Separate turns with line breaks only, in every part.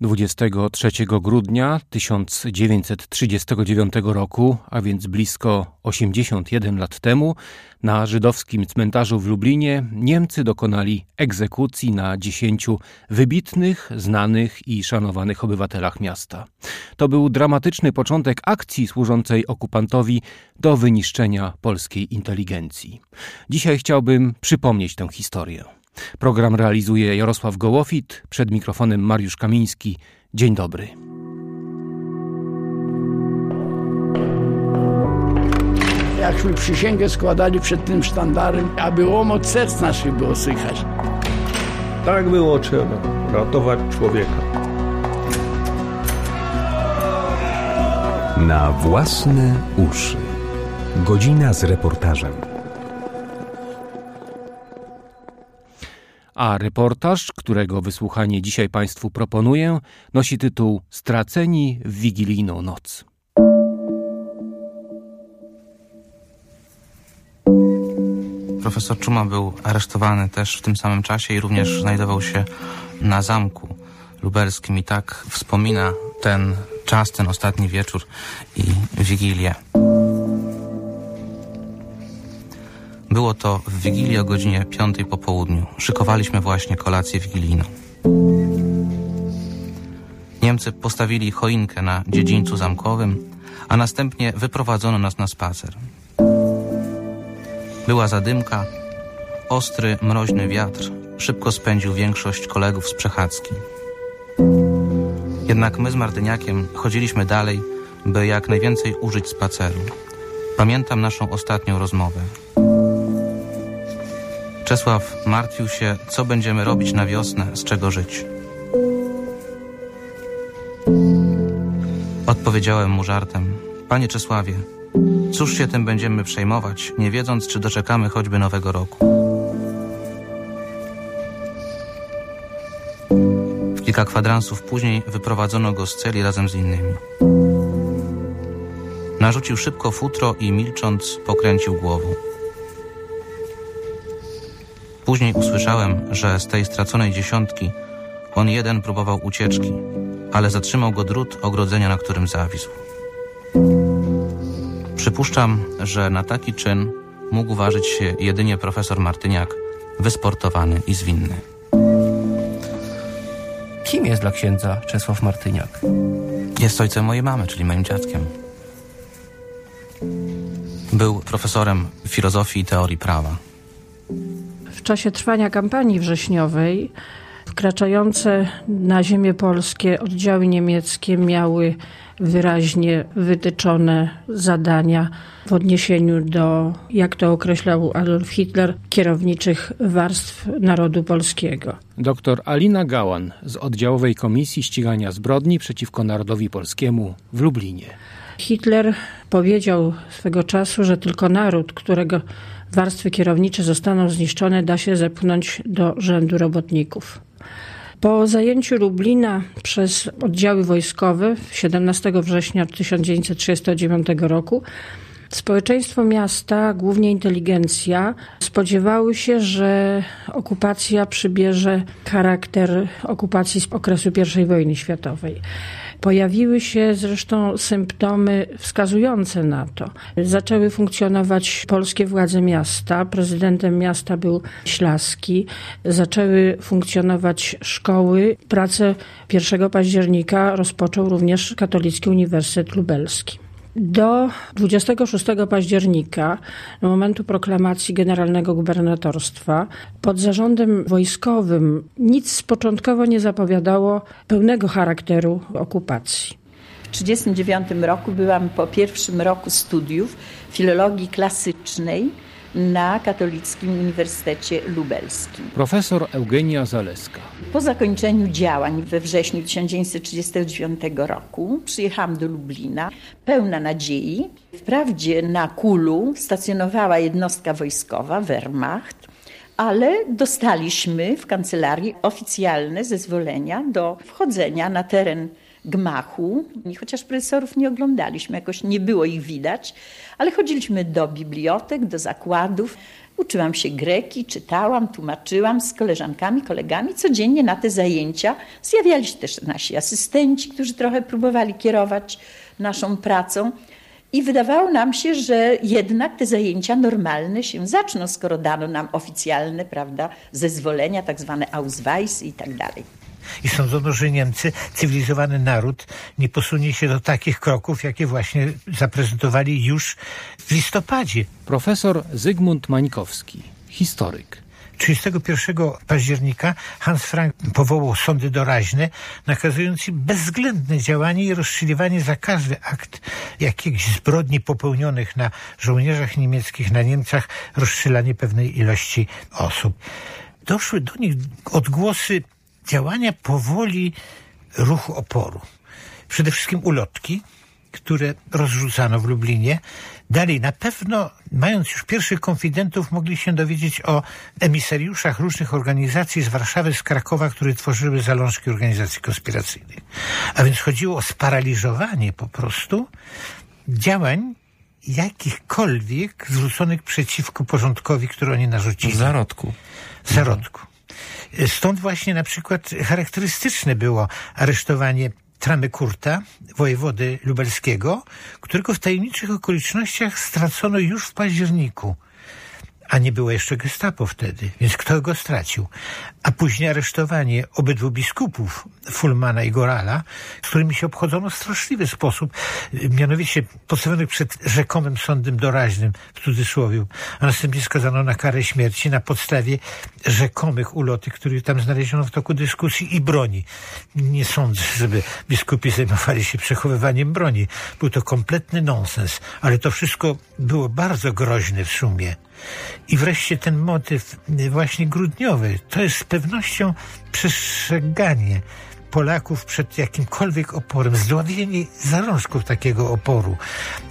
23 grudnia 1939 roku, a więc blisko 81 lat temu, na żydowskim cmentarzu w Lublinie Niemcy dokonali egzekucji na dziesięciu wybitnych, znanych i szanowanych obywatelach miasta. To był dramatyczny początek akcji służącej okupantowi do wyniszczenia polskiej inteligencji. Dzisiaj chciałbym przypomnieć tę historię. Program realizuje Jarosław Gołofit, przed mikrofonem Mariusz Kamiński. Dzień dobry.
Jakśmy przysięgę składali przed tym sztandarem, aby łomot serc naszych było słychać.
Tak było trzeba, ratować człowieka.
Na własne uszy. Godzina z reportażem.
A reportaż, którego wysłuchanie dzisiaj Państwu proponuję, nosi tytuł Straceni w wigilijną noc.
Profesor Czuma był aresztowany też w tym samym czasie i również znajdował się na zamku lubelskim i tak wspomina ten czas, ten ostatni wieczór i wigilię. Było to w Wigilię o godzinie 5 po południu. Szykowaliśmy właśnie kolację wigilijną. Niemcy postawili choinkę na dziedzińcu zamkowym, a następnie wyprowadzono nas na spacer. Była zadymka, ostry, mroźny wiatr szybko spędził większość kolegów z przechadzki. Jednak my z Martyniakiem chodziliśmy dalej, by jak najwięcej użyć spaceru. Pamiętam naszą ostatnią rozmowę. Czesław martwił się, co będziemy robić na wiosnę, z czego żyć. Odpowiedziałem mu żartem: Panie Czesławie, cóż się tym będziemy przejmować, nie wiedząc, czy doczekamy choćby nowego roku. Kilka kwadransów później wyprowadzono go z celi razem z innymi. Narzucił szybko futro i milcząc pokręcił głową. Później usłyszałem, że z tej straconej dziesiątki on jeden próbował ucieczki, ale zatrzymał go drut ogrodzenia, na którym zawisł. Przypuszczam, że na taki czyn mógł ważyć się jedynie profesor Martyniak, wysportowany i zwinny.
Kim jest dla księdza Czesław Martyniak?
Jest ojcem mojej mamy, czyli moim dziadkiem. Był profesorem filozofii i teorii prawa.
W czasie trwania kampanii wrześniowej wkraczające na ziemię polskie oddziały niemieckie miały wyraźnie wytyczone zadania w odniesieniu do, jak to określał Adolf Hitler, kierowniczych warstw narodu polskiego.
Doktor Alina Gałan z oddziałowej Komisji Ścigania Zbrodni przeciwko Narodowi Polskiemu w Lublinie.
Hitler powiedział swego czasu, że tylko naród, którego warstwy kierownicze zostaną zniszczone, da się zepchnąć do rzędu robotników. Po zajęciu Lublina przez oddziały wojskowe 17 września 1939 roku Społeczeństwo miasta, głównie inteligencja, spodziewały się, że okupacja przybierze charakter okupacji z okresu I wojny światowej. Pojawiły się zresztą symptomy wskazujące na to. Zaczęły funkcjonować polskie władze miasta. Prezydentem miasta był Ślaski. Zaczęły funkcjonować szkoły. Pracę 1 października rozpoczął również Katolicki Uniwersytet Lubelski. Do 26 października, momentu proklamacji generalnego gubernatorstwa, pod zarządem wojskowym nic początkowo nie zapowiadało pełnego charakteru okupacji.
W 1939 roku byłam po pierwszym roku studiów filologii klasycznej na Katolickim Uniwersytecie Lubelskim.
Profesor Eugenia Zaleska.
Po zakończeniu działań we wrześniu 1939 roku przyjechałam do Lublina pełna nadziei. Wprawdzie na Kulu stacjonowała jednostka wojskowa, Wehrmacht, ale dostaliśmy w kancelarii oficjalne zezwolenia do wchodzenia na teren gmachu. Chociaż profesorów nie oglądaliśmy, jakoś nie było ich widać, ale chodziliśmy do bibliotek, do zakładów. Uczyłam się greki, czytałam, tłumaczyłam z koleżankami, kolegami. Codziennie na te zajęcia zjawiali się też nasi asystenci, którzy trochę próbowali kierować naszą pracą. I wydawało nam się, że jednak te zajęcia normalne się zaczną, skoro dano nam oficjalne prawda, zezwolenia, tak zwane Ausweisy i tak dalej.
I sądzono, że Niemcy, cywilizowany naród, nie posunie się do takich kroków, jakie właśnie zaprezentowali już w listopadzie.
Profesor Zygmunt Mańkowski, historyk.
31 października Hans Frank powołał sądy doraźne, nakazując im bezwzględne działanie i rozstrzeliwanie za każdy akt jakichś zbrodni popełnionych na żołnierzach niemieckich, na Niemcach, rozstrzelanie pewnej ilości osób. Doszły do nich odgłosy działania powoli ruchu oporu. Przede wszystkim ulotki, które rozrzucano w Lublinie. Dalej, na pewno, mając już pierwszych konfidentów, mogli się dowiedzieć o emisariuszach różnych organizacji z Warszawy, z Krakowa, które tworzyły zalążki organizacji konspiracyjnych. A więc chodziło o sparaliżowanie po prostu działań jakichkolwiek zwróconych przeciwko porządkowi, który oni narzucili.
Zarodku.
Zarodku. Stąd właśnie na przykład charakterystyczne było aresztowanie Tramy Kurta, wojewody lubelskiego, którego w tajemniczych okolicznościach stracono już w październiku a nie było jeszcze gestapo wtedy, więc kto go stracił? A później aresztowanie obydwu biskupów, Fulmana i Gorala, z którymi się obchodzono w straszliwy sposób, mianowicie postawionych przed rzekomym sądem doraźnym, w cudzysłowie, a następnie skazano na karę śmierci na podstawie rzekomych ulotek, które tam znaleziono w toku dyskusji i broni. Nie sądzę, żeby biskupi zajmowali się przechowywaniem broni. Był to kompletny nonsens, ale to wszystko było bardzo groźne w sumie. I wreszcie ten motyw właśnie grudniowy, to jest z pewnością przestrzeganie Polaków przed jakimkolwiek oporem, zdławienie zalążków takiego oporu,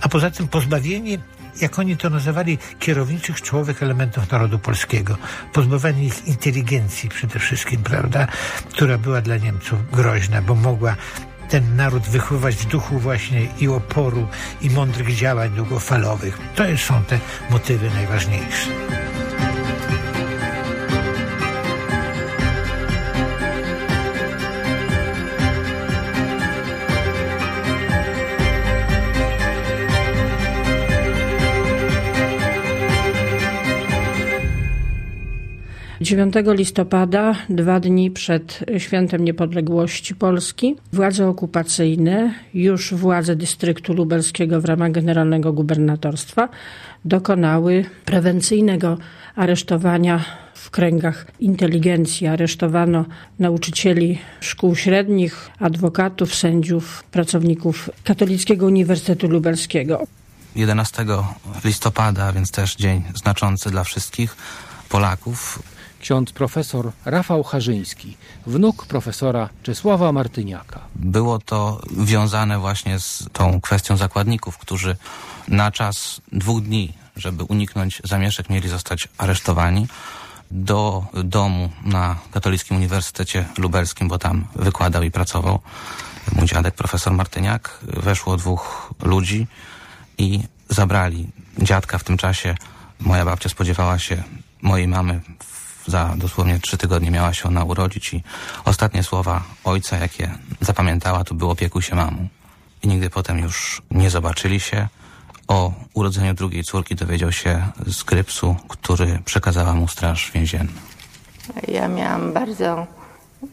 a poza tym pozbawienie jak oni to nazywali, kierowniczych czołowych elementów narodu polskiego. Pozbawienie ich inteligencji przede wszystkim, prawda, która była dla Niemców groźna, bo mogła ten naród wychowywać w duchu właśnie i oporu, i mądrych działań długofalowych. To są te motywy najważniejsze.
9 listopada, dwa dni przed Świętem Niepodległości Polski, władze okupacyjne, już władze dystryktu lubelskiego w ramach generalnego gubernatorstwa, dokonały prewencyjnego aresztowania w kręgach inteligencji. Aresztowano nauczycieli szkół średnich, adwokatów, sędziów, pracowników Katolickiego Uniwersytetu Lubelskiego.
11 listopada, więc też dzień znaczący dla wszystkich Polaków
ksiądz profesor Rafał Harzyński, wnuk profesora Czesława Martyniaka.
Było to wiązane właśnie z tą kwestią zakładników, którzy na czas dwóch dni, żeby uniknąć zamieszek, mieli zostać aresztowani do domu na Katolickim Uniwersytecie Lubelskim, bo tam wykładał i pracował mój dziadek, profesor Martyniak. Weszło dwóch ludzi i zabrali dziadka w tym czasie. Moja babcia spodziewała się mojej mamy za dosłownie trzy tygodnie miała się ona urodzić i ostatnie słowa ojca, jakie zapamiętała, to było opiekuj się mamą. I nigdy potem już nie zobaczyli się. O urodzeniu drugiej córki dowiedział się z Grypsu, który przekazała mu straż więzienna.
Ja miałam bardzo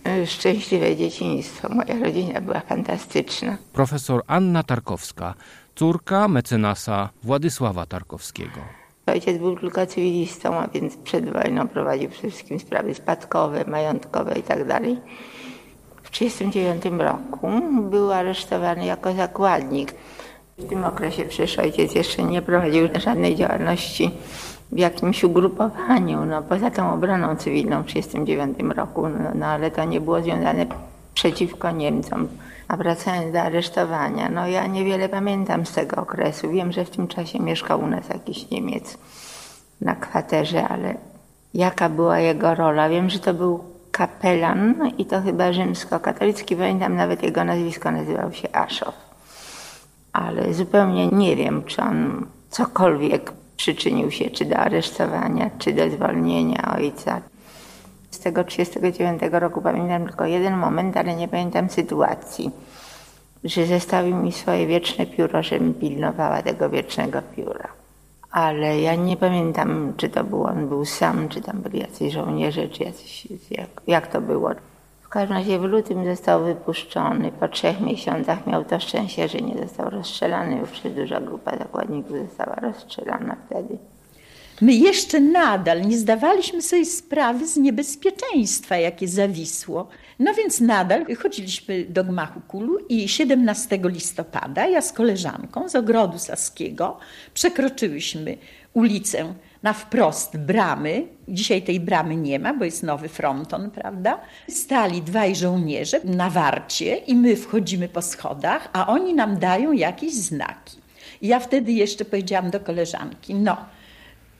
y, szczęśliwe dzieciństwo. Moja rodzina była fantastyczna.
Profesor Anna Tarkowska, córka mecenasa Władysława Tarkowskiego.
Ojciec był tylko cywilistą, a więc przed wojną prowadził przede wszystkim sprawy spadkowe, majątkowe itd. Tak w 1939 roku był aresztowany jako zakładnik. W tym okresie przecież ojciec jeszcze nie prowadził żadnej działalności w jakimś ugrupowaniu, no, poza tą obroną cywilną w 1939 roku, no, no, ale to nie było związane przeciwko Niemcom. A wracając do aresztowania, no ja niewiele pamiętam z tego okresu. Wiem, że w tym czasie mieszkał u nas jakiś Niemiec na kwaterze, ale jaka była jego rola? Wiem, że to był kapelan i to chyba rzymskokatolicki, pamiętam nawet jego nazwisko nazywał się Aszow. Ale zupełnie nie wiem, czy on cokolwiek przyczynił się czy do aresztowania, czy do zwolnienia ojca. Z tego 1939 roku pamiętam tylko jeden moment, ale nie pamiętam sytuacji, że zostawił mi swoje wieczne pióro, żebym pilnowała tego wiecznego pióra. Ale ja nie pamiętam, czy to był on był sam, czy tam byli jacyś żołnierze, czy jacyś, jak, jak to było. W każdym razie w lutym został wypuszczony. Po trzech miesiącach miał to szczęście, że nie został rozstrzelany. Już duża grupa zakładników została rozstrzelana wtedy.
My jeszcze nadal nie zdawaliśmy sobie sprawy z niebezpieczeństwa, jakie zawisło. No więc nadal chodziliśmy do gmachu Kulu i 17 listopada ja z koleżanką z ogrodu Saskiego przekroczyłyśmy ulicę na wprost bramy. Dzisiaj tej bramy nie ma, bo jest nowy fronton, prawda? Stali dwaj żołnierze na warcie i my wchodzimy po schodach, a oni nam dają jakieś znaki. I ja wtedy jeszcze powiedziałam do koleżanki, no,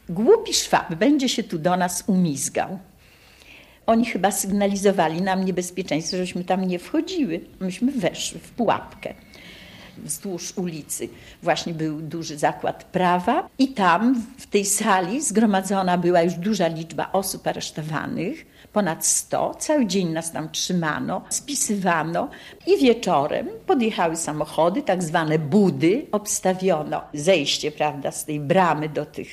głupi szwab będzie się tu do nas umizgał. Oni chyba sygnalizowali nam niebezpieczeństwo, żeśmy tam nie wchodziły. Myśmy weszły w pułapkę wzdłuż ulicy. Właśnie był duży zakład prawa i tam w tej sali zgromadzona była już duża liczba osób aresztowanych, ponad 100. Cały dzień nas tam trzymano, spisywano i wieczorem podjechały samochody, tak zwane budy, obstawiono zejście prawda, z tej bramy do tych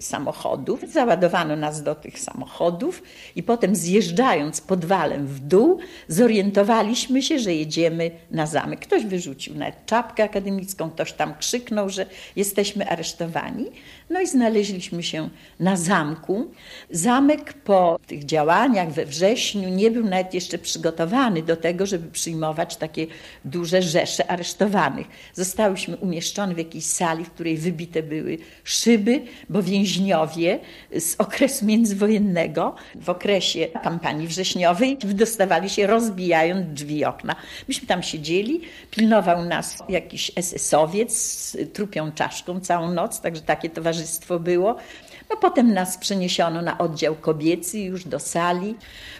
samochodów. Załadowano nas do tych samochodów i potem zjeżdżając podwalem w dół, zorientowaliśmy się, że jedziemy na zamek. Ktoś wyrzucił nawet czapkę akademicką, ktoś tam krzyknął, że jesteśmy aresztowani. No i znaleźliśmy się na zamku. Zamek po tych działaniach we wrześniu nie był nawet jeszcze przygotowany do tego, żeby przyjmować takie duże rzesze aresztowanych. Zostałyśmy umieszczone w jakiejś sali, w której wybite były szyby, bo więźniowie z okresu międzywojennego w okresie kampanii wrześniowej wydostawali się rozbijając drzwi okna. Myśmy tam siedzieli, pilnował nas jakiś esesowiec z trupią czaszką całą noc, także takie towarzystwo było. No potem nas przeniesiono na oddział kobiecy, już do sali.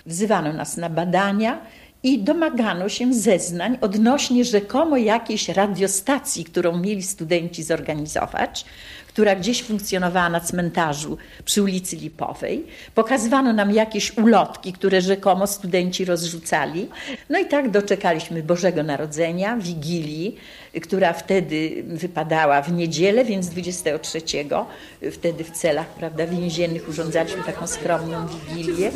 Wzywano nas na badania i domagano się zeznań odnośnie rzekomo jakiejś radiostacji, którą mieli studenci zorganizować która gdzieś funkcjonowała na cmentarzu przy ulicy Lipowej. Pokazywano nam jakieś ulotki, które rzekomo studenci rozrzucali. No i tak doczekaliśmy Bożego Narodzenia, Wigilii, która wtedy wypadała w niedzielę, więc 23. Wtedy w celach prawda, więziennych urządzaliśmy taką skromną Wigilię.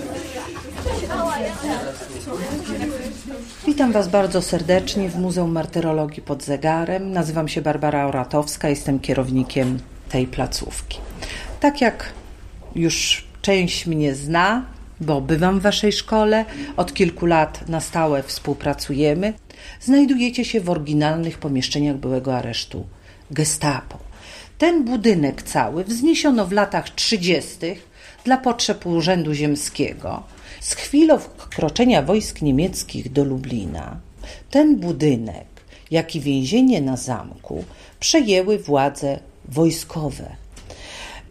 Witam Was bardzo serdecznie w Muzeum Martyrologii pod zegarem. Nazywam się Barbara Oratowska, jestem kierownikiem tej placówki. Tak jak już część mnie zna, bo bywam w Waszej szkole, od kilku lat na stałe współpracujemy, znajdujecie się w oryginalnych pomieszczeniach byłego aresztu Gestapo. Ten budynek cały wzniesiono w latach 30. dla potrzeb Urzędu Ziemskiego. Z chwilą wkroczenia wojsk niemieckich do Lublina, ten budynek, jak i więzienie na zamku, przejęły władze wojskowe.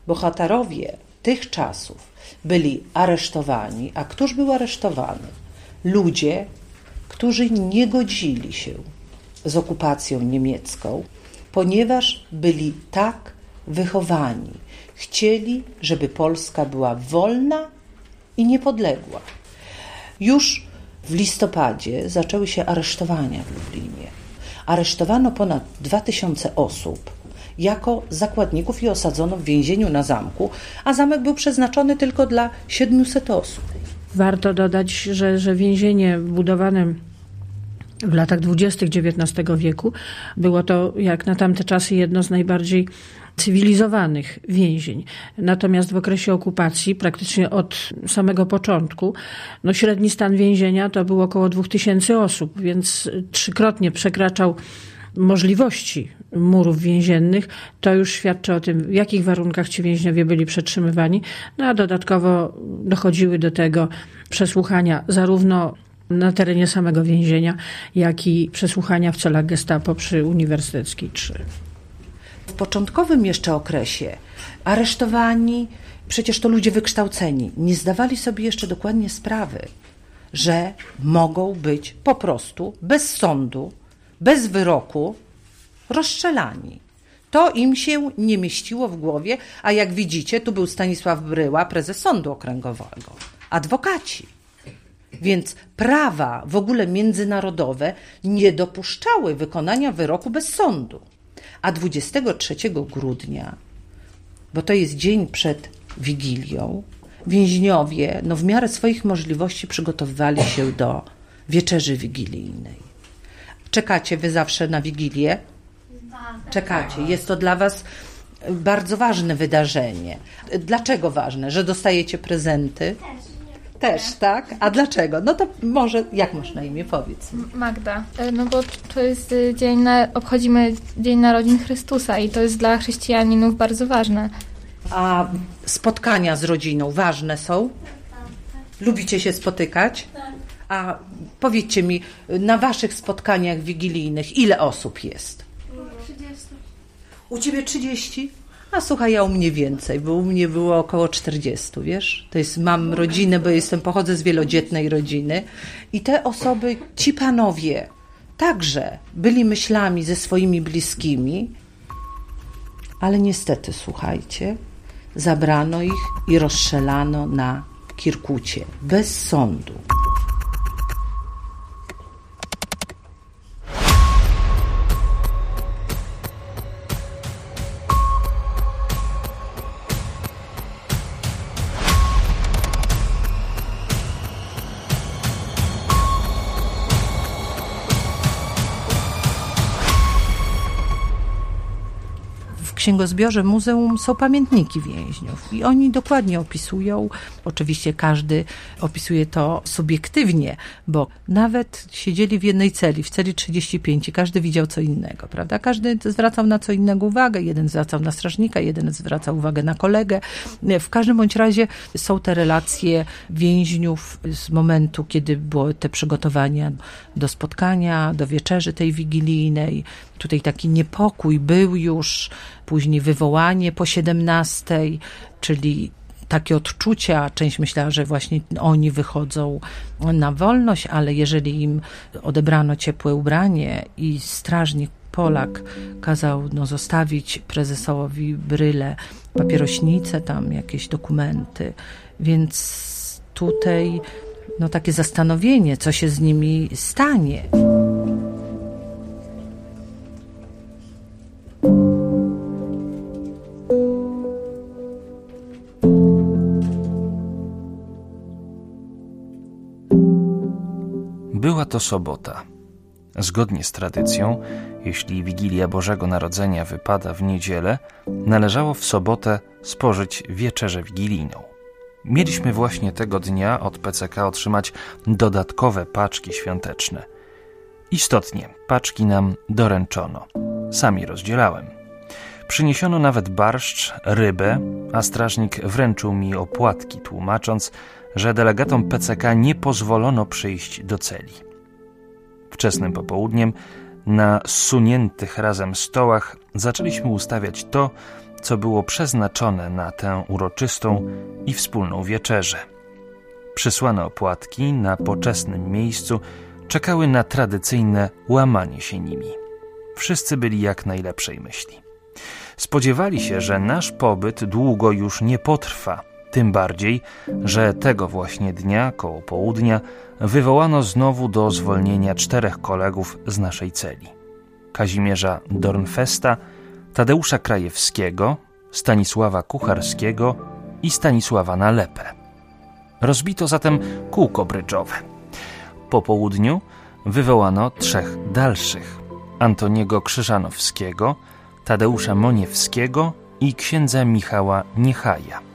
Bohaterowie tych czasów byli aresztowani, a któż był aresztowany? Ludzie, którzy nie godzili się z okupacją niemiecką, ponieważ byli tak wychowani. Chcieli, żeby Polska była wolna i niepodległa. Już w listopadzie zaczęły się aresztowania w Lublinie. Aresztowano ponad 2000 osób jako zakładników i osadzono w więzieniu na zamku, a zamek był przeznaczony tylko dla 700 osób.
Warto dodać, że, że więzienie budowane w latach dwudziestych XIX wieku było to, jak na tamte czasy, jedno z najbardziej cywilizowanych więzień. Natomiast w okresie okupacji, praktycznie od samego początku, no średni stan więzienia to było około 2000 osób, więc trzykrotnie przekraczał możliwości murów więziennych, to już świadczy o tym, w jakich warunkach ci więźniowie byli przetrzymywani. No a dodatkowo dochodziły do tego przesłuchania zarówno na terenie samego więzienia, jak i przesłuchania w celach gestapo przy Uniwersyteckiej 3.
W początkowym jeszcze okresie aresztowani, przecież to ludzie wykształceni, nie zdawali sobie jeszcze dokładnie sprawy, że mogą być po prostu bez sądu, bez wyroku rozstrzelani. To im się nie mieściło w głowie, a jak widzicie, tu był Stanisław Bryła, prezes Sądu Okręgowego, adwokaci. Więc prawa w ogóle międzynarodowe nie dopuszczały wykonania wyroku bez sądu. A 23 grudnia, bo to jest dzień przed Wigilią, więźniowie no, w miarę swoich możliwości przygotowywali się do wieczerzy wigilijnej. Czekacie wy zawsze na Wigilię? Czekacie. Jest to dla was bardzo ważne wydarzenie. Dlaczego ważne? Że dostajecie prezenty? Też, tak? A dlaczego? No to może, jak masz na imię, powiedz.
Magda. E, no bo to jest y, dzień, na, obchodzimy Dzień Narodzin Chrystusa i to jest dla chrześcijaninów bardzo ważne.
A spotkania z rodziną ważne są? Lubicie się spotykać? A powiedzcie mi, na waszych spotkaniach wigilijnych ile osób jest?
30.
U ciebie 30? A słuchaj, ja u mnie więcej, bo u mnie było około 40, wiesz? To jest, mam rodzinę, bo jestem, pochodzę z wielodzietnej rodziny i te osoby, ci panowie także byli myślami ze swoimi bliskimi, ale niestety, słuchajcie, zabrano ich i rozstrzelano na Kirkucie, bez sądu. Księgozbiorze muzeum są pamiętniki więźniów i oni dokładnie opisują, oczywiście każdy opisuje to subiektywnie, bo nawet siedzieli w jednej celi, w celi 35 każdy widział co innego, prawda? Każdy zwracał na co innego uwagę, jeden zwracał na strażnika, jeden zwracał uwagę na kolegę. W każdym bądź razie są te relacje więźniów z momentu, kiedy były te przygotowania do spotkania, do wieczerzy tej wigilijnej. Tutaj taki niepokój był już, później wywołanie po 17, czyli takie odczucia. Część myślała, że właśnie oni wychodzą na wolność, ale jeżeli im odebrano ciepłe ubranie i strażnik Polak kazał no, zostawić prezesowi bryle, papierośnice, tam jakieś dokumenty, więc tutaj no, takie zastanowienie, co się z nimi stanie.
Była to sobota. Zgodnie z tradycją, jeśli Wigilia Bożego Narodzenia wypada w niedzielę, należało w sobotę spożyć wieczerzę wigilijną. Mieliśmy właśnie tego dnia od PCK otrzymać dodatkowe paczki świąteczne. Istotnie, paczki nam doręczono. Sami rozdzielałem. Przyniesiono nawet barszcz, rybę, a strażnik wręczył mi opłatki, tłumacząc, że delegatom PCK nie pozwolono przyjść do celi. Wczesnym popołudniem na zsuniętych razem stołach zaczęliśmy ustawiać to, co było przeznaczone na tę uroczystą i wspólną wieczerzę. Przysłane opłatki na poczesnym miejscu czekały na tradycyjne łamanie się nimi. Wszyscy byli jak najlepszej myśli. Spodziewali się, że nasz pobyt długo już nie potrwa, tym bardziej, że tego właśnie dnia, koło południa, wywołano znowu do zwolnienia czterech kolegów z naszej celi: Kazimierza Dornfesta, Tadeusza Krajewskiego, Stanisława Kucharskiego i Stanisława Nalepę. Rozbito zatem kółko brydżowe. Po południu wywołano trzech dalszych: Antoniego Krzyżanowskiego, Tadeusza Moniewskiego i księdza Michała Niechaja.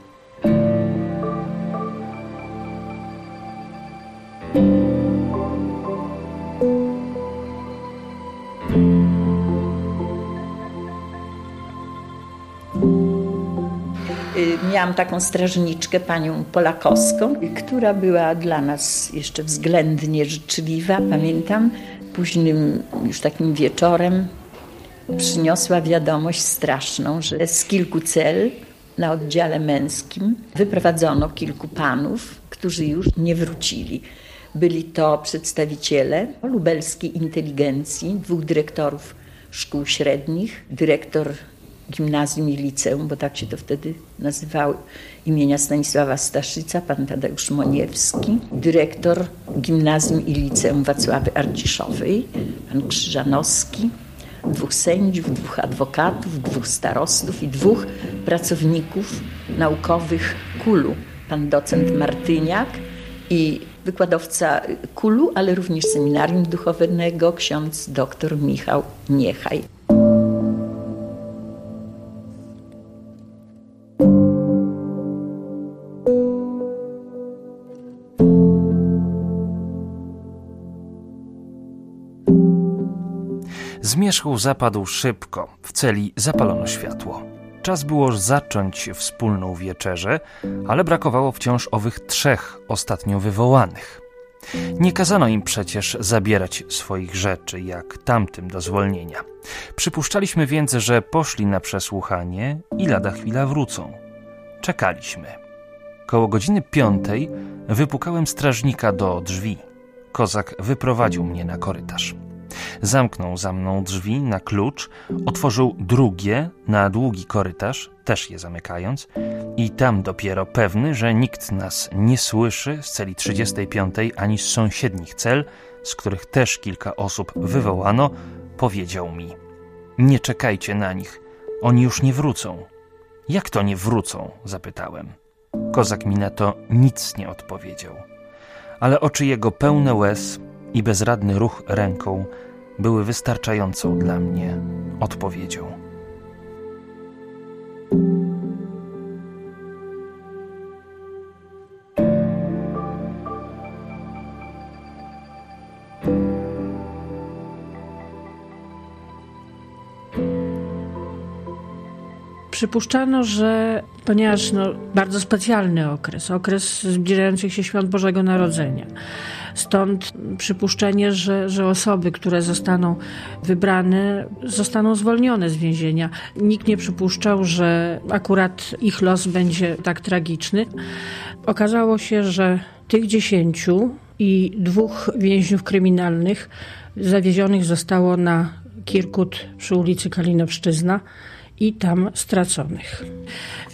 miałam taką strażniczkę, panią Polakowską, która była dla nas jeszcze względnie życzliwa. Pamiętam, późnym już takim wieczorem przyniosła wiadomość straszną, że z kilku cel na oddziale męskim wyprowadzono kilku panów, którzy już nie wrócili. Byli to przedstawiciele lubelskiej inteligencji, dwóch dyrektorów szkół średnich, dyrektor gimnazjum i liceum, bo tak się to wtedy nazywało, imienia Stanisława Staszyca, pan Tadeusz Moniewski, dyrektor gimnazjum i liceum Wacławy Arciszowej, pan Krzyżanowski, dwóch sędziów, dwóch adwokatów, dwóch starostów i dwóch pracowników naukowych KULU, pan docent Martyniak i wykładowca KULU, ale również seminarium duchownego, ksiądz dr Michał Niechaj.
Zmierzchu zapadł szybko, w celi zapalono światło. Czas było zacząć wspólną wieczerzę, ale brakowało wciąż owych trzech ostatnio wywołanych. Nie kazano im przecież zabierać swoich rzeczy, jak tamtym do zwolnienia. Przypuszczaliśmy więc, że poszli na przesłuchanie i lada chwila wrócą. Czekaliśmy. Koło godziny piątej wypukałem strażnika do drzwi. Kozak wyprowadził mnie na korytarz. Zamknął za mną drzwi na klucz, otworzył drugie na długi korytarz, też je zamykając, i tam dopiero pewny, że nikt nas nie słyszy z celi 35 ani z sąsiednich cel, z których też kilka osób wywołano, powiedział mi: Nie czekajcie na nich, oni już nie wrócą. Jak to nie wrócą? zapytałem. Kozak mi na to nic nie odpowiedział. Ale oczy jego pełne łez i bezradny ruch ręką były wystarczającą dla mnie odpowiedzią.
Przypuszczano, że ponieważ no, bardzo specjalny okres, okres zbliżających się świąt Bożego Narodzenia, stąd przypuszczenie, że, że osoby, które zostaną wybrane, zostaną zwolnione z więzienia. Nikt nie przypuszczał, że akurat ich los będzie tak tragiczny. Okazało się, że tych dziesięciu i dwóch więźniów kryminalnych zawiezionych zostało na Kirkut przy ulicy Kalinowszczyzna i tam straconych.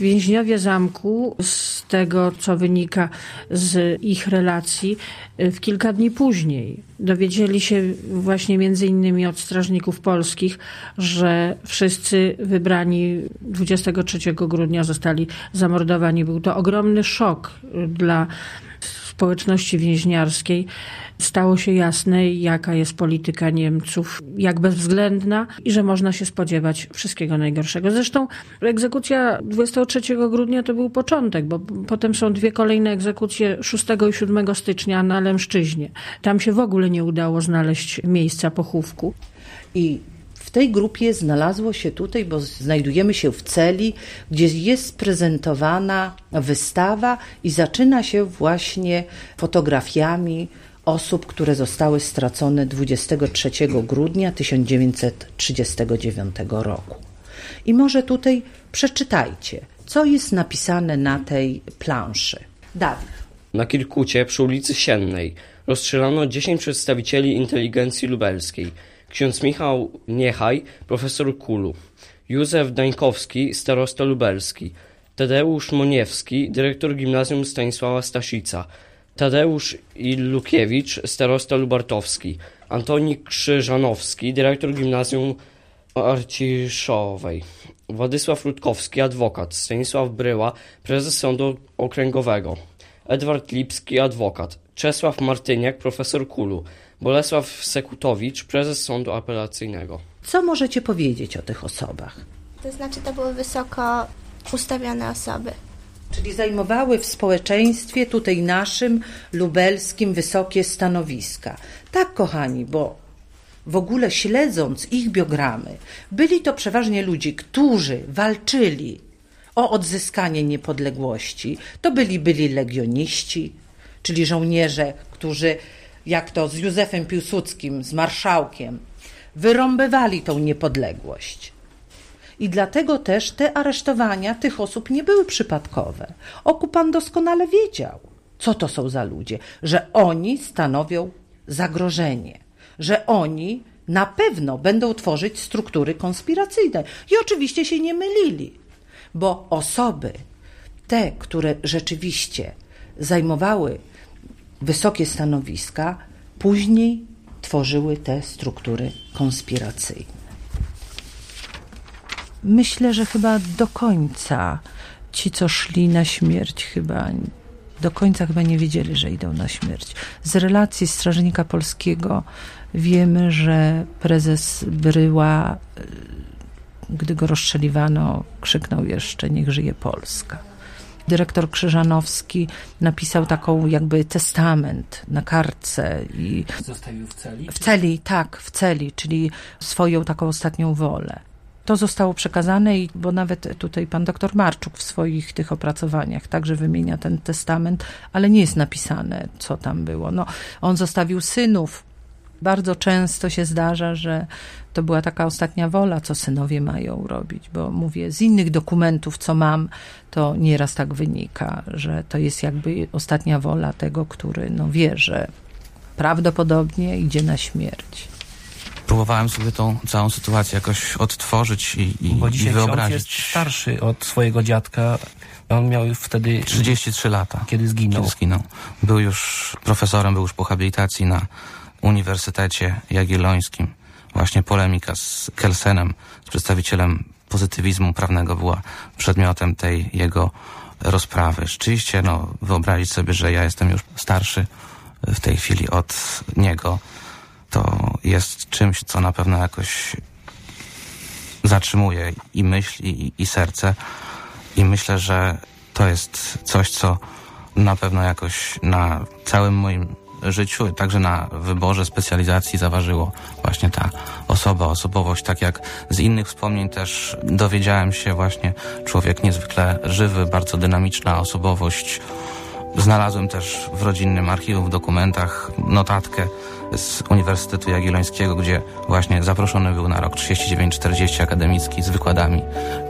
Więźniowie zamku, z tego co wynika z ich relacji, w kilka dni później dowiedzieli się właśnie między innymi od strażników polskich, że wszyscy wybrani 23 grudnia zostali zamordowani. Był to ogromny szok dla społeczności więźniarskiej stało się jasne, jaka jest polityka Niemców, jak bezwzględna i że można się spodziewać wszystkiego najgorszego. Zresztą egzekucja 23 grudnia to był początek, bo potem są dwie kolejne egzekucje 6 i 7 stycznia na Lęszczyźnie. Tam się w ogóle nie udało znaleźć miejsca pochówku.
I tej grupie znalazło się tutaj, bo znajdujemy się w celi, gdzie jest prezentowana wystawa i zaczyna się właśnie fotografiami osób, które zostały stracone 23 grudnia 1939 roku. I może tutaj przeczytajcie, co jest napisane na tej planszy. Dawid.
Na Kirkucie przy ulicy Siennej rozstrzelano 10 przedstawicieli inteligencji lubelskiej. Ksiądz Michał Niechaj, profesor Kulu, Józef Dańkowski, starosta lubelski, Tadeusz Moniewski, dyrektor gimnazjum Stanisława Stasica, Tadeusz Ilukiewicz, starosta lubartowski, Antoni Krzyżanowski, dyrektor gimnazjum Arciszowej, Władysław Rutkowski, adwokat, Stanisław Bryła, prezes sądu okręgowego, Edward Lipski, adwokat, Czesław Martyniak, profesor Kulu, Bolesław Sekutowicz, prezes sądu apelacyjnego.
Co możecie powiedzieć o tych osobach?
To znaczy, to były wysoko ustawione osoby.
Czyli zajmowały w społeczeństwie tutaj naszym, lubelskim, wysokie stanowiska. Tak, kochani, bo w ogóle śledząc ich biogramy, byli to przeważnie ludzie, którzy walczyli o odzyskanie niepodległości. To byli byli legioniści, czyli żołnierze, którzy, jak to z Józefem Piłsudskim, z marszałkiem, wyrąbywali tą niepodległość. I dlatego też te aresztowania tych osób nie były przypadkowe. Okupant doskonale wiedział, Co to są za ludzie? Że oni stanowią zagrożenie, że oni na pewno będą tworzyć struktury konspiracyjne. I oczywiście się nie mylili, bo osoby, te, które rzeczywiście zajmowały wysokie stanowiska, później tworzyły te struktury konspiracyjne. Myślę, że chyba do końca ci, co szli na śmierć, chyba do końca chyba nie wiedzieli, że idą na śmierć. Z relacji Strażnika Polskiego wiemy, że prezes Bryła, y, gdy go rozstrzeliwano, krzyknął jeszcze: Niech żyje Polska. Dyrektor Krzyżanowski napisał taką jakby testament na kartce i.
Zostawił w celi?
W celi, tak, w celi, czyli swoją taką ostatnią wolę. To zostało przekazane, i, bo nawet tutaj pan doktor Marczuk w swoich tych opracowaniach także wymienia ten testament, ale nie jest napisane, co tam było. No, on zostawił synów. Bardzo często się zdarza, że to była taka ostatnia wola, co synowie mają robić, bo mówię, z innych dokumentów, co mam, to nieraz tak wynika, że to jest jakby ostatnia wola tego, który no, wie, że prawdopodobnie idzie na śmierć
próbowałem sobie tą całą sytuację jakoś odtworzyć i, i,
Bo dzisiaj
i wyobrazić.
jest starszy od swojego dziadka. On miał wtedy
33 lata.
Kiedy zginął.
Kiedy zginął. Był już profesorem, był już po habilitacji na Uniwersytecie Jagiellońskim. Właśnie polemika z Kelsenem, z przedstawicielem pozytywizmu prawnego była przedmiotem tej jego rozprawy. Rzeczywiście, no, wyobrazić sobie, że ja jestem już starszy w tej chwili od niego to jest czymś, co na pewno jakoś zatrzymuje i myśl, i, i serce. I myślę, że to jest coś, co na pewno jakoś na całym moim życiu, także na wyborze specjalizacji zaważyło właśnie ta osoba, osobowość. Tak jak z innych wspomnień też dowiedziałem się właśnie człowiek niezwykle żywy, bardzo dynamiczna osobowość. Znalazłem też w rodzinnym archiwum, w dokumentach notatkę z Uniwersytetu Jagiellońskiego, gdzie właśnie zaproszony był na rok 39-40 akademicki z wykładami.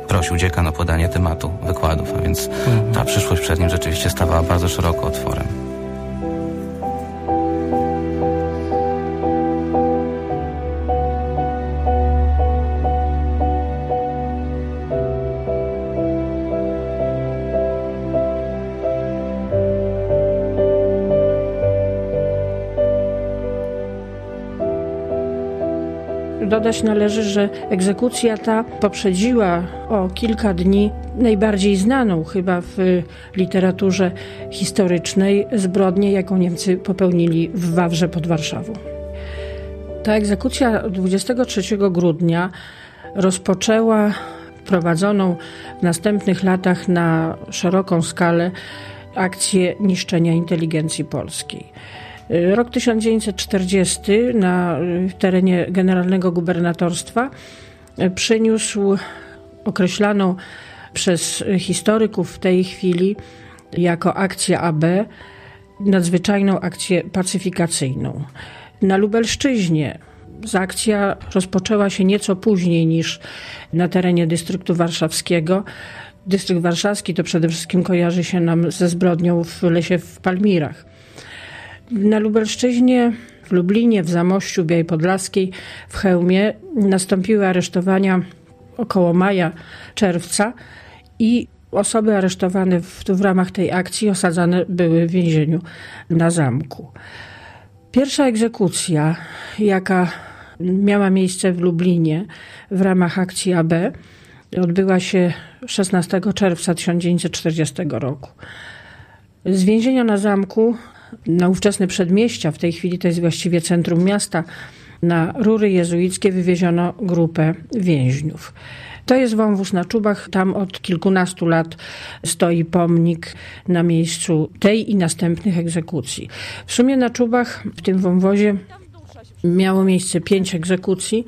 Prosił dziekan o podanie tematu wykładów, a więc mhm. ta przyszłość przed nim rzeczywiście stawała bardzo szeroko otworem.
Dodać należy, że egzekucja ta poprzedziła o kilka dni najbardziej znaną chyba w literaturze historycznej zbrodnię, jaką Niemcy popełnili w Wawrze pod Warszawą. Ta egzekucja 23 grudnia rozpoczęła prowadzoną w następnych latach na szeroką skalę akcję niszczenia inteligencji polskiej. Rok 1940 na terenie Generalnego Gubernatorstwa przyniósł określaną przez historyków w tej chwili jako akcja AB nadzwyczajną akcję pacyfikacyjną. Na Lubelszczyźnie akcja rozpoczęła się nieco później niż na terenie dystryktu warszawskiego. Dystrykt warszawski to przede wszystkim kojarzy się nam ze zbrodnią w lesie w Palmirach. Na Lubelszczyźnie, w Lublinie, w Zamościu, Białej Podlaskiej, w Chełmie nastąpiły aresztowania około maja, czerwca i osoby aresztowane w, w ramach tej akcji osadzane były w więzieniu na zamku. Pierwsza egzekucja, jaka miała miejsce w Lublinie w ramach akcji AB, odbyła się 16 czerwca 1940 roku. Z więzienia na zamku na ówczesne przedmieścia, w tej chwili to jest właściwie centrum miasta, na rury jezuickie wywieziono grupę więźniów. To jest wąwóz na Czubach. Tam od kilkunastu lat stoi pomnik na miejscu tej i następnych egzekucji. W sumie na Czubach w tym wąwozie miało miejsce pięć egzekucji.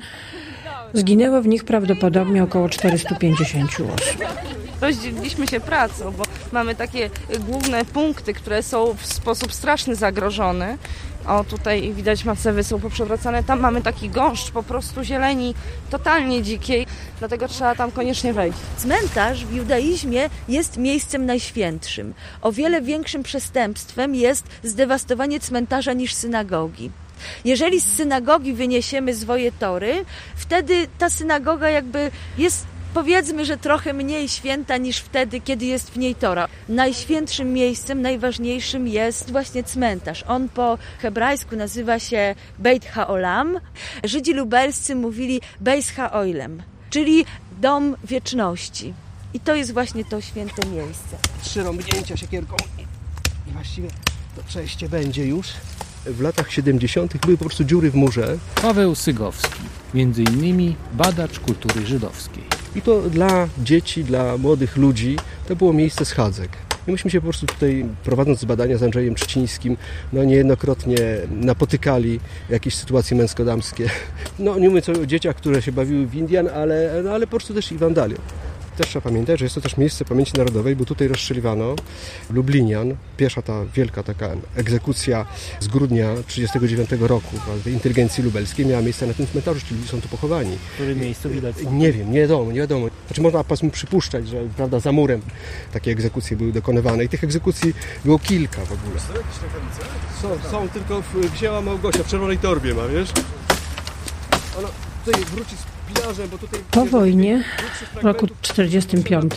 Zginęło w nich prawdopodobnie około 450 osób
rozdzieliliśmy się pracą, bo mamy takie główne punkty, które są w sposób straszny zagrożone O, tutaj widać macewy są poprzewracane. Tam mamy taki gąszcz po prostu zieleni, totalnie dzikiej, dlatego trzeba tam koniecznie wejść.
Cmentarz w judaizmie jest miejscem najświętszym. O wiele większym przestępstwem jest zdewastowanie cmentarza niż synagogi. Jeżeli z synagogi wyniesiemy zwoje tory, wtedy ta synagoga jakby jest powiedzmy, że trochę mniej święta niż wtedy, kiedy jest w niej Tora. Najświętszym miejscem, najważniejszym jest właśnie cmentarz. On po hebrajsku nazywa się Beit HaOlam. Żydzi lubelscy mówili Beis HaOilem, czyli dom wieczności. I to jest właśnie to święte miejsce.
Trzy rąbnięcia siekierką i właściwie to przejście będzie już. W latach 70. były po prostu dziury w murze.
Paweł Sygowski, między innymi badacz kultury żydowskiej.
I to dla dzieci, dla młodych ludzi to było miejsce schadzek. I myśmy się po prostu tutaj, prowadząc badania z Andrzejem Trzcińskim, no niejednokrotnie napotykali jakieś sytuacje męsko-damskie. No nie mówiąc o dzieciach, które się bawiły w Indian, ale, no, ale po prostu też i wandalią. Też trzeba pamiętać, że jest to też miejsce pamięci narodowej, bo tutaj rozstrzeliwano Lublinian, pierwsza ta wielka taka egzekucja z grudnia 1939 roku tej inteligencji lubelskiej miała miejsce na tym cmentarzu, czyli są tu pochowani.
W którym miejscu widać?
Nie wiem, nie wiadomo, nie wiadomo. Znaczy można powiedzmy przypuszczać, że prawda, za murem takie egzekucje były dokonywane i tych egzekucji było kilka w ogóle.
Są jakieś? Są, są tylko wzięła Małgosia, w czerwonej torbie ma, wiesz? Ona tutaj wróci z.
Po wojnie, w roku 1945,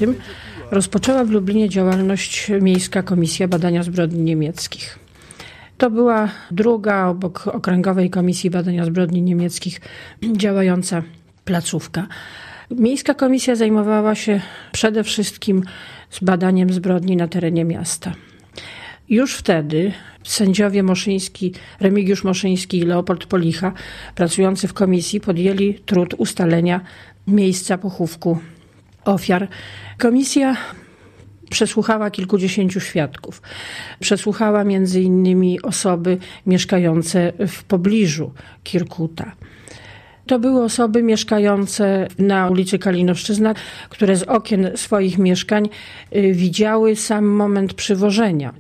rozpoczęła w Lublinie działalność Miejska Komisja Badania Zbrodni Niemieckich. To była druga obok Okręgowej Komisji Badania Zbrodni Niemieckich działająca placówka. Miejska komisja zajmowała się przede wszystkim z badaniem zbrodni na terenie miasta. Już wtedy sędziowie Moszyński, Remigiusz Moszyński i Leopold Policha, pracujący w komisji, podjęli trud ustalenia miejsca pochówku ofiar. Komisja przesłuchała kilkudziesięciu świadków. Przesłuchała między innymi osoby mieszkające w pobliżu Kirkuta. To były osoby mieszkające na ulicy Kalinowszczyzna, które z okien swoich mieszkań y, widziały sam moment przywożenia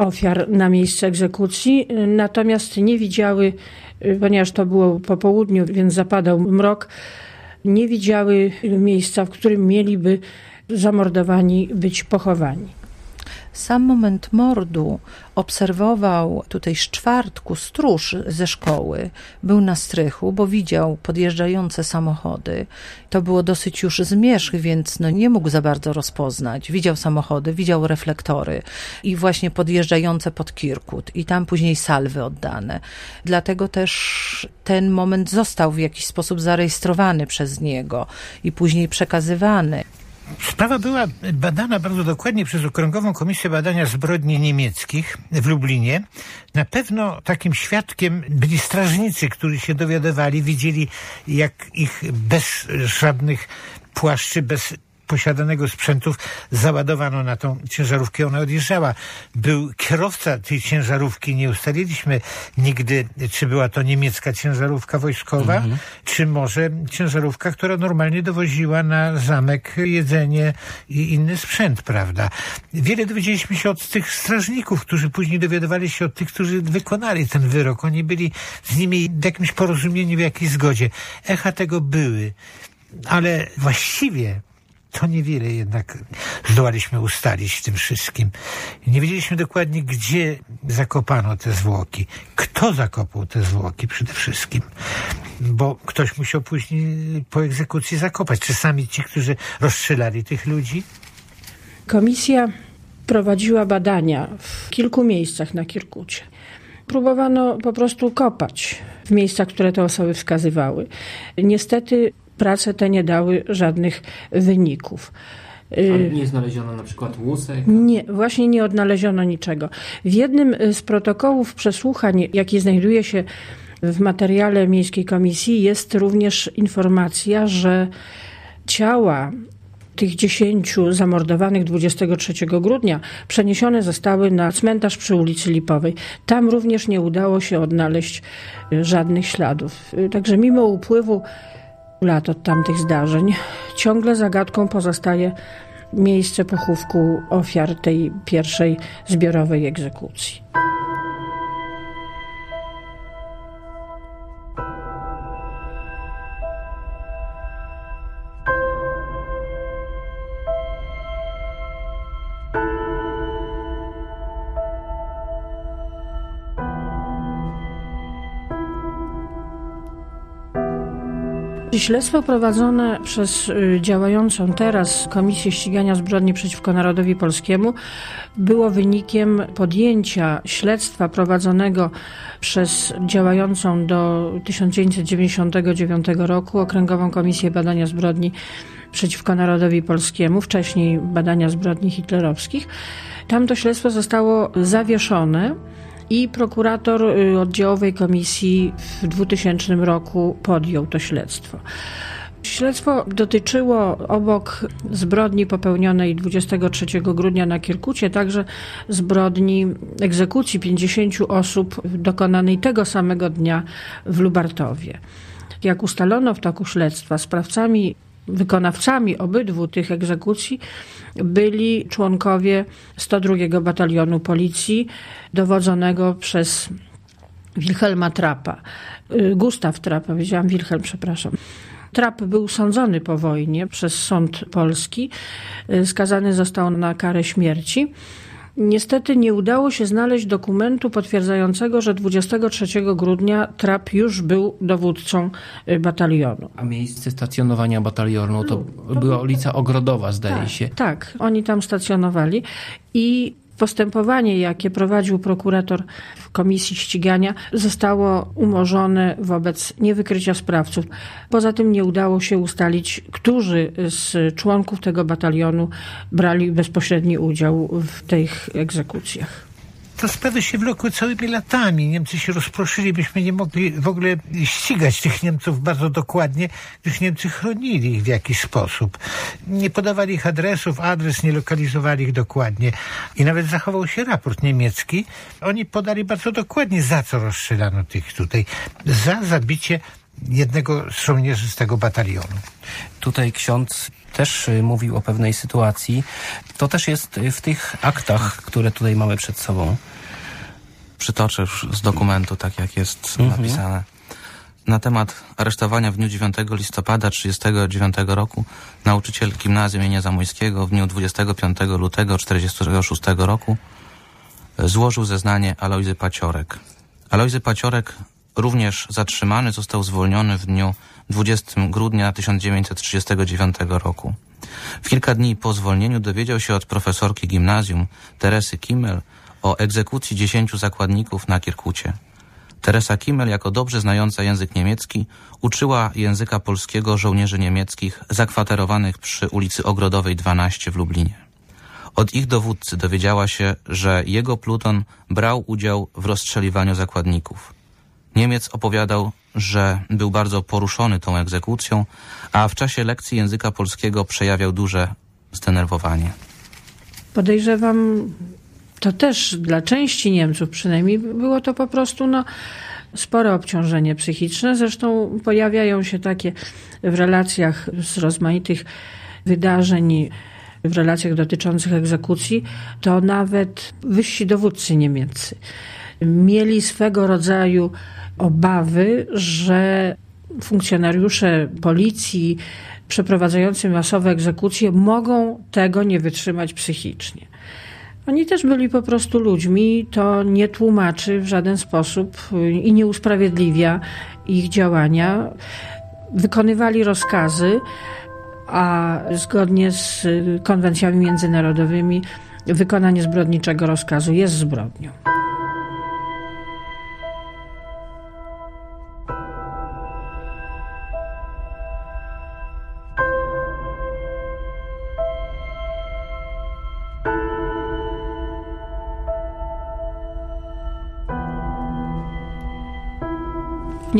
ofiar na miejsce egzekucji, natomiast nie widziały, ponieważ to było po południu, więc zapadał mrok, nie widziały miejsca, w którym mieliby zamordowani być pochowani.
Sam moment mordu obserwował tutaj z czwartku stróż ze szkoły. Był na strychu, bo widział podjeżdżające samochody. To było dosyć już zmierzch, więc no nie mógł za bardzo rozpoznać. Widział samochody, widział reflektory i właśnie podjeżdżające pod Kirkut i tam później salwy oddane. Dlatego też ten moment został w jakiś sposób zarejestrowany przez niego i później przekazywany.
Sprawa była badana bardzo dokładnie przez Okręgową Komisję Badania Zbrodni Niemieckich w Lublinie. Na pewno takim świadkiem byli strażnicy, którzy się dowiadywali, widzieli jak ich bez żadnych płaszczy, bez posiadanego sprzętów załadowano na tą ciężarówkę, ona odjeżdżała. Był kierowca tej ciężarówki, nie ustaliliśmy nigdy, czy była to niemiecka ciężarówka wojskowa, mhm. czy może ciężarówka, która normalnie dowoziła na zamek jedzenie i inny sprzęt, prawda. Wiele dowiedzieliśmy się od tych strażników, którzy później dowiadywali się od tych, którzy wykonali ten wyrok. Oni byli z nimi w jakimś porozumieniu, w jakiejś zgodzie. Echa tego były. Ale właściwie to niewiele jednak zdołaliśmy ustalić w tym wszystkim. Nie wiedzieliśmy dokładnie, gdzie zakopano te zwłoki. Kto zakopał te zwłoki przede wszystkim. Bo ktoś musiał później po egzekucji zakopać. Czy sami ci, którzy rozstrzelali tych ludzi?
Komisja prowadziła badania w kilku miejscach na Kirkucie. Próbowano po prostu kopać w miejscach, które te osoby wskazywały. Niestety prace te nie dały żadnych wyników.
Ale nie znaleziono na przykład łusek?
Nie, właśnie nie odnaleziono niczego. W jednym z protokołów przesłuchań, jaki znajduje się w materiale Miejskiej Komisji, jest również informacja, że ciała tych dziesięciu zamordowanych 23 grudnia przeniesione zostały na cmentarz przy ulicy Lipowej. Tam również nie udało się odnaleźć żadnych śladów. Także mimo upływu lat od tamtych zdarzeń, ciągle zagadką pozostaje miejsce pochówku ofiar tej pierwszej zbiorowej egzekucji. Śledztwo prowadzone przez y, działającą teraz Komisję Ścigania Zbrodni przeciwko Narodowi Polskiemu było wynikiem podjęcia śledztwa prowadzonego przez działającą do 1999 roku Okręgową Komisję Badania Zbrodni przeciwko Narodowi Polskiemu, wcześniej badania zbrodni hitlerowskich. Tam to śledztwo zostało zawieszone i prokurator y, oddziałowej komisji w 2000 roku podjął to śledztwo. Śledztwo dotyczyło obok zbrodni popełnionej 23 grudnia na Kierkucie, także zbrodni egzekucji 50 osób dokonanej tego samego dnia w Lubartowie. Jak ustalono w toku śledztwa, sprawcami wykonawcami obydwu tych egzekucji byli członkowie 102 Batalionu Policji, dowodzonego przez Wilhelma Trapa. Y, Gustaw Trapa, powiedziałam Wilhelm, przepraszam. Trap był sądzony po wojnie przez sąd polski, y, skazany został na karę śmierci. Niestety nie udało się znaleźć dokumentu potwierdzającego, że 23 grudnia Trap już był dowódcą y, batalionu.
A miejsce stacjonowania batalionu to była ulica Ogrodowa, zdaje
tak,
się.
Tak, oni tam stacjonowali i Postępowanie, jakie prowadził prokurator w komisji ścigania, zostało umorzone wobec niewykrycia sprawców. Poza tym nie udało się ustalić, którzy z członków tego batalionu brali bezpośredni udział w tych egzekucjach
to sprawy się wlokły całymi latami. Niemcy się rozproszyli, byśmy nie mogli w ogóle ścigać tych Niemców bardzo dokładnie, gdyż Niemcy chronili ich w jakiś sposób. Nie podawali ich adresów, adres nie lokalizowali ich dokładnie. I nawet zachował się raport niemiecki. Oni podali bardzo dokładnie, za co rozstrzelano tych tutaj. Za zabicie jednego z żołnierzy z tego batalionu.
Tutaj ksiądz też y, mówił o pewnej sytuacji. To też jest y, w tych aktach, które tutaj mamy przed sobą.
Przytoczę już z dokumentu, tak jak jest mhm. napisane. Na temat aresztowania w dniu 9 listopada 1939 roku nauczyciel gimnazjum imienia Zamojskiego w dniu 25 lutego 1946 roku złożył zeznanie Alojzy Paciorek. Alojzy Paciorek również zatrzymany został zwolniony w dniu 20 grudnia 1939 roku. W kilka dni po zwolnieniu dowiedział się od profesorki gimnazjum Teresy Kimmel o egzekucji dziesięciu zakładników na Kirkucie. Teresa Kimmel, jako dobrze znająca język niemiecki, uczyła języka polskiego żołnierzy niemieckich zakwaterowanych przy ulicy Ogrodowej 12 w Lublinie. Od ich dowódcy dowiedziała się, że jego pluton brał udział w rozstrzeliwaniu zakładników. Niemiec opowiadał, że był bardzo poruszony tą egzekucją, a w czasie lekcji języka polskiego przejawiał duże zdenerwowanie.
Podejrzewam, to też dla części Niemców przynajmniej było to po prostu no, spore obciążenie psychiczne. Zresztą pojawiają się takie w relacjach z rozmaitych wydarzeń, w relacjach dotyczących egzekucji, to nawet wyżsi dowódcy niemieccy mieli swego rodzaju obawy, że funkcjonariusze policji przeprowadzający masowe egzekucje mogą tego nie wytrzymać psychicznie. Oni też byli po prostu ludźmi, to nie tłumaczy w żaden sposób i nie usprawiedliwia ich działania. Wykonywali rozkazy, a zgodnie z konwencjami międzynarodowymi wykonanie zbrodniczego rozkazu jest zbrodnią.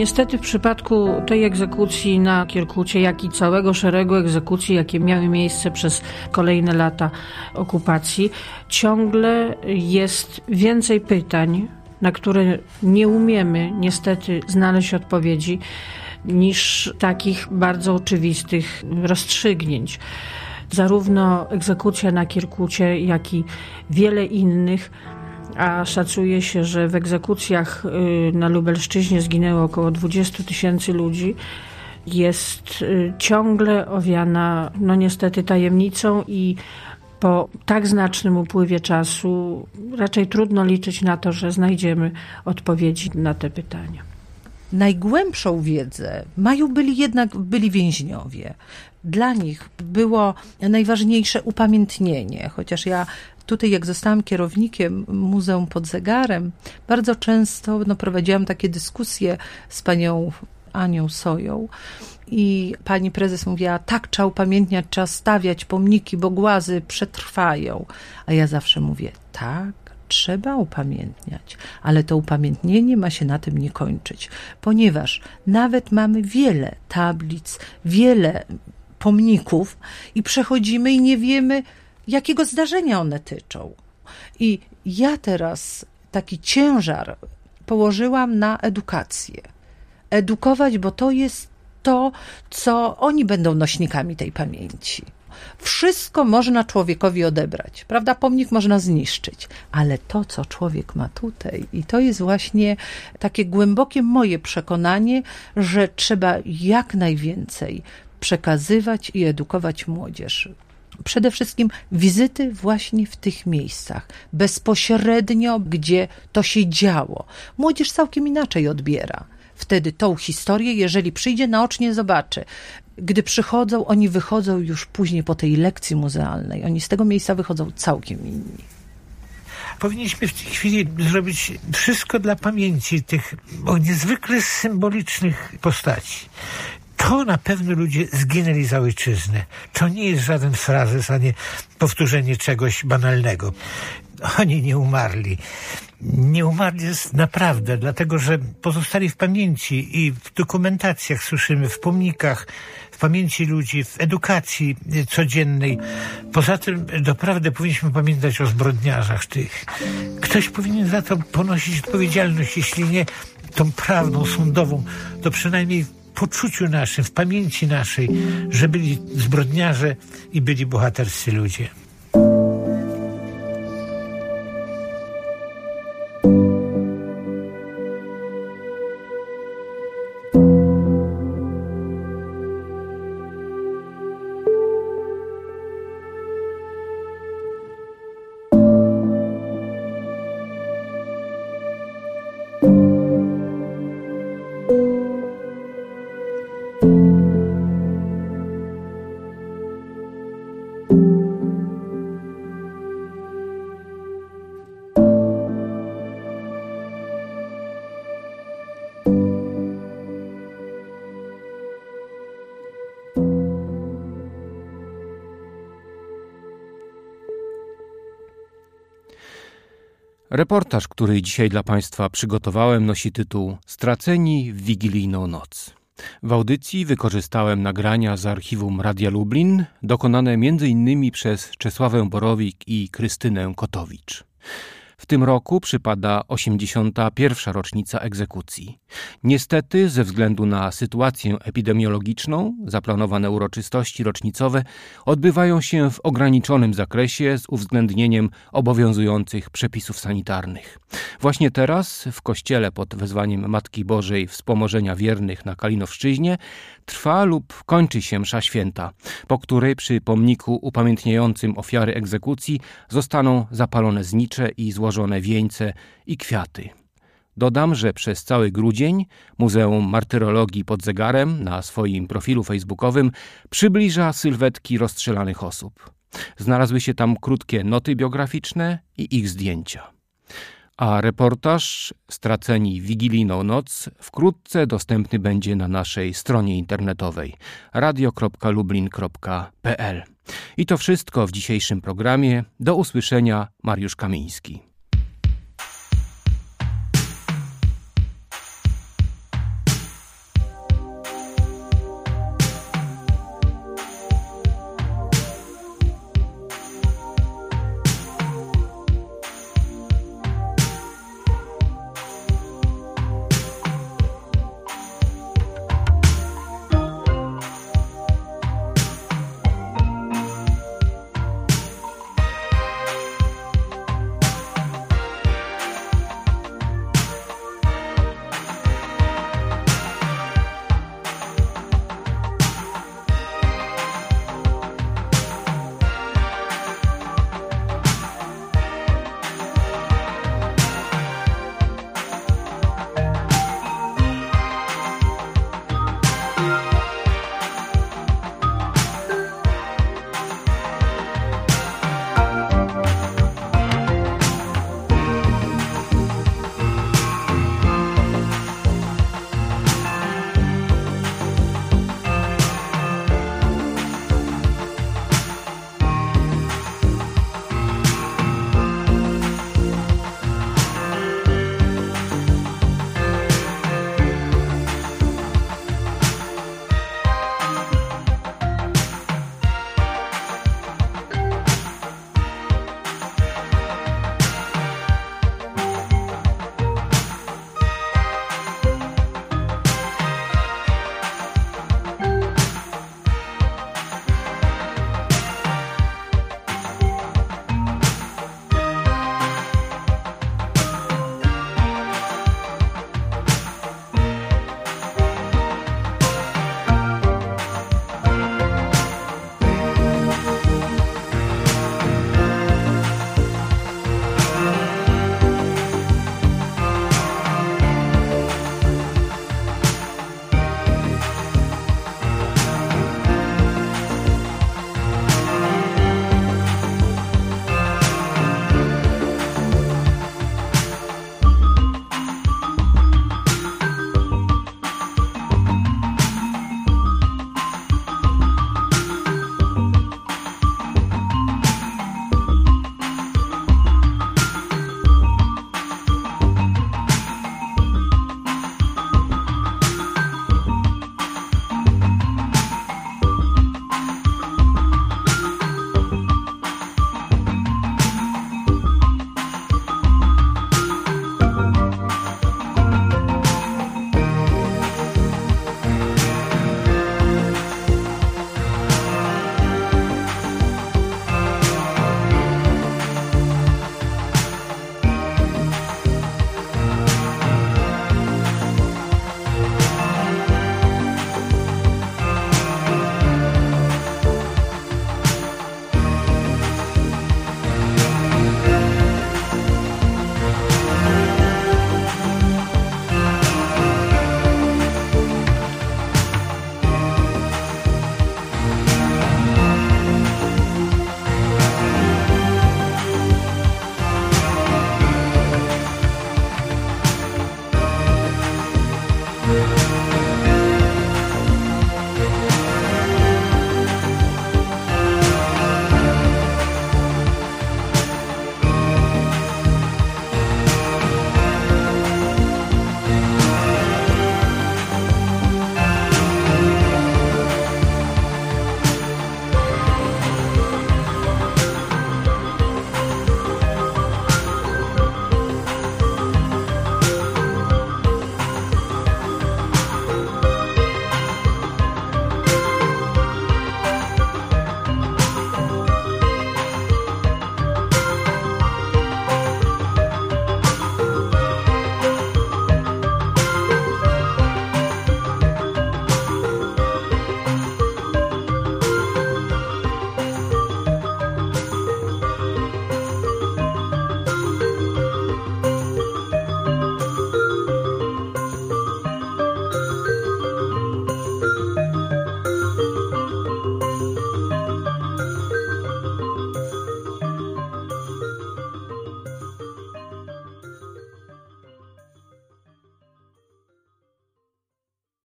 Niestety w przypadku tej egzekucji na Kierkucie, jak i całego szeregu egzekucji, jakie miały miejsce przez kolejne lata okupacji, ciągle jest więcej pytań, na które nie umiemy niestety znaleźć odpowiedzi, niż takich bardzo oczywistych rozstrzygnięć. Zarówno egzekucja na Kierkucie, jak i wiele innych a szacuje się, że w egzekucjach y, na Lubelszczyźnie zginęło około 20 tysięcy ludzi, jest y, ciągle owiana, no niestety, tajemnicą i po tak znacznym upływie czasu raczej trudno liczyć na to, że znajdziemy odpowiedzi na te pytania.
najgłębszą wiedzę mają byli jednak byli więźniowie. Dla nich było najważniejsze upamiętnienie, chociaż ja tutaj, jak zostałam kierownikiem Muzeum pod Zegarem, bardzo często no, prowadziłam takie dyskusje z panią Anią Soją. I pani prezes mówiła, tak trzeba upamiętniać, trzeba stawiać pomniki, bo głazy przetrwają. A ja zawsze mówię, tak, trzeba upamiętniać, ale to upamiętnienie ma się na tym nie kończyć, ponieważ nawet mamy wiele tablic, wiele pomników i przechodzimy i nie wiemy, jakiego zdarzenia one tyczą. I ja teraz taki ciężar położyłam na edukację. Edukować, bo to jest to, co oni będą nośnikami tej pamięci. Wszystko można człowiekowi odebrać, prawda? Pomnik można zniszczyć, ale to, co człowiek ma tutaj, i to jest właśnie takie głębokie moje przekonanie, że trzeba jak najwięcej przekazywać i edukować młodzież. Przede wszystkim wizyty właśnie w tych miejscach, bezpośrednio, gdzie to się działo. Młodzież całkiem inaczej odbiera wtedy tą historię, jeżeli przyjdzie naocznie, zobaczy. Gdy przychodzą, oni wychodzą już później po tej lekcji muzealnej. Oni z tego miejsca wychodzą całkiem inni.
Powinniśmy w tej chwili zrobić wszystko dla pamięci tych niezwykle symbolicznych postaci to na pewno ludzie zginęli za ojczyznę. To nie jest żaden frazes, ani powtórzenie czegoś banalnego. Oni nie umarli. Nie umarli jest naprawdę, dlatego że pozostali w pamięci i w dokumentacjach słyszymy, w pomnikach, w pamięci ludzi, w edukacji codziennej. Poza tym naprawdę powinniśmy pamiętać o zbrodniarzach tych. Ktoś powinien za to ponosić odpowiedzialność, jeśli nie tą prawdą sądową, to przynajmniej poczuciu naszym, w pamięci naszej, że byli zbrodniarze i byli bohaterscy ludzie.
Reportaż, który dzisiaj dla Państwa przygotowałem, nosi tytuł Straceni w wigilijną noc. W audycji wykorzystałem nagrania z archiwum Radia Lublin, dokonane m.in. przez Czesławę Borowik i Krystynę Kotowicz. W tym roku przypada 81. rocznica egzekucji. Niestety, ze względu na sytuację epidemiologiczną, zaplanowane uroczystości rocznicowe odbywają się w ograniczonym zakresie z uwzględnieniem obowiązujących przepisów sanitarnych. Właśnie teraz w kościele pod wezwaniem Matki Bożej Wspomożenia Wiernych na Kalinowszczyźnie trwa lub kończy się msza święta, po której przy pomniku upamiętniającym ofiary egzekucji zostaną zapalone znicze i złożone wieńce i kwiaty. Dodam, że przez cały grudzień Muzeum Martyrologii pod zegarem na swoim profilu facebookowym przybliża sylwetki rozstrzelanych osób. Znalazły się tam krótkie noty biograficzne i ich zdjęcia. A reportaż Straceni Wigilijną Noc wkrótce dostępny będzie na naszej stronie internetowej radio.lublin.pl. I to wszystko w dzisiejszym programie. Do usłyszenia, Mariusz Kamiński.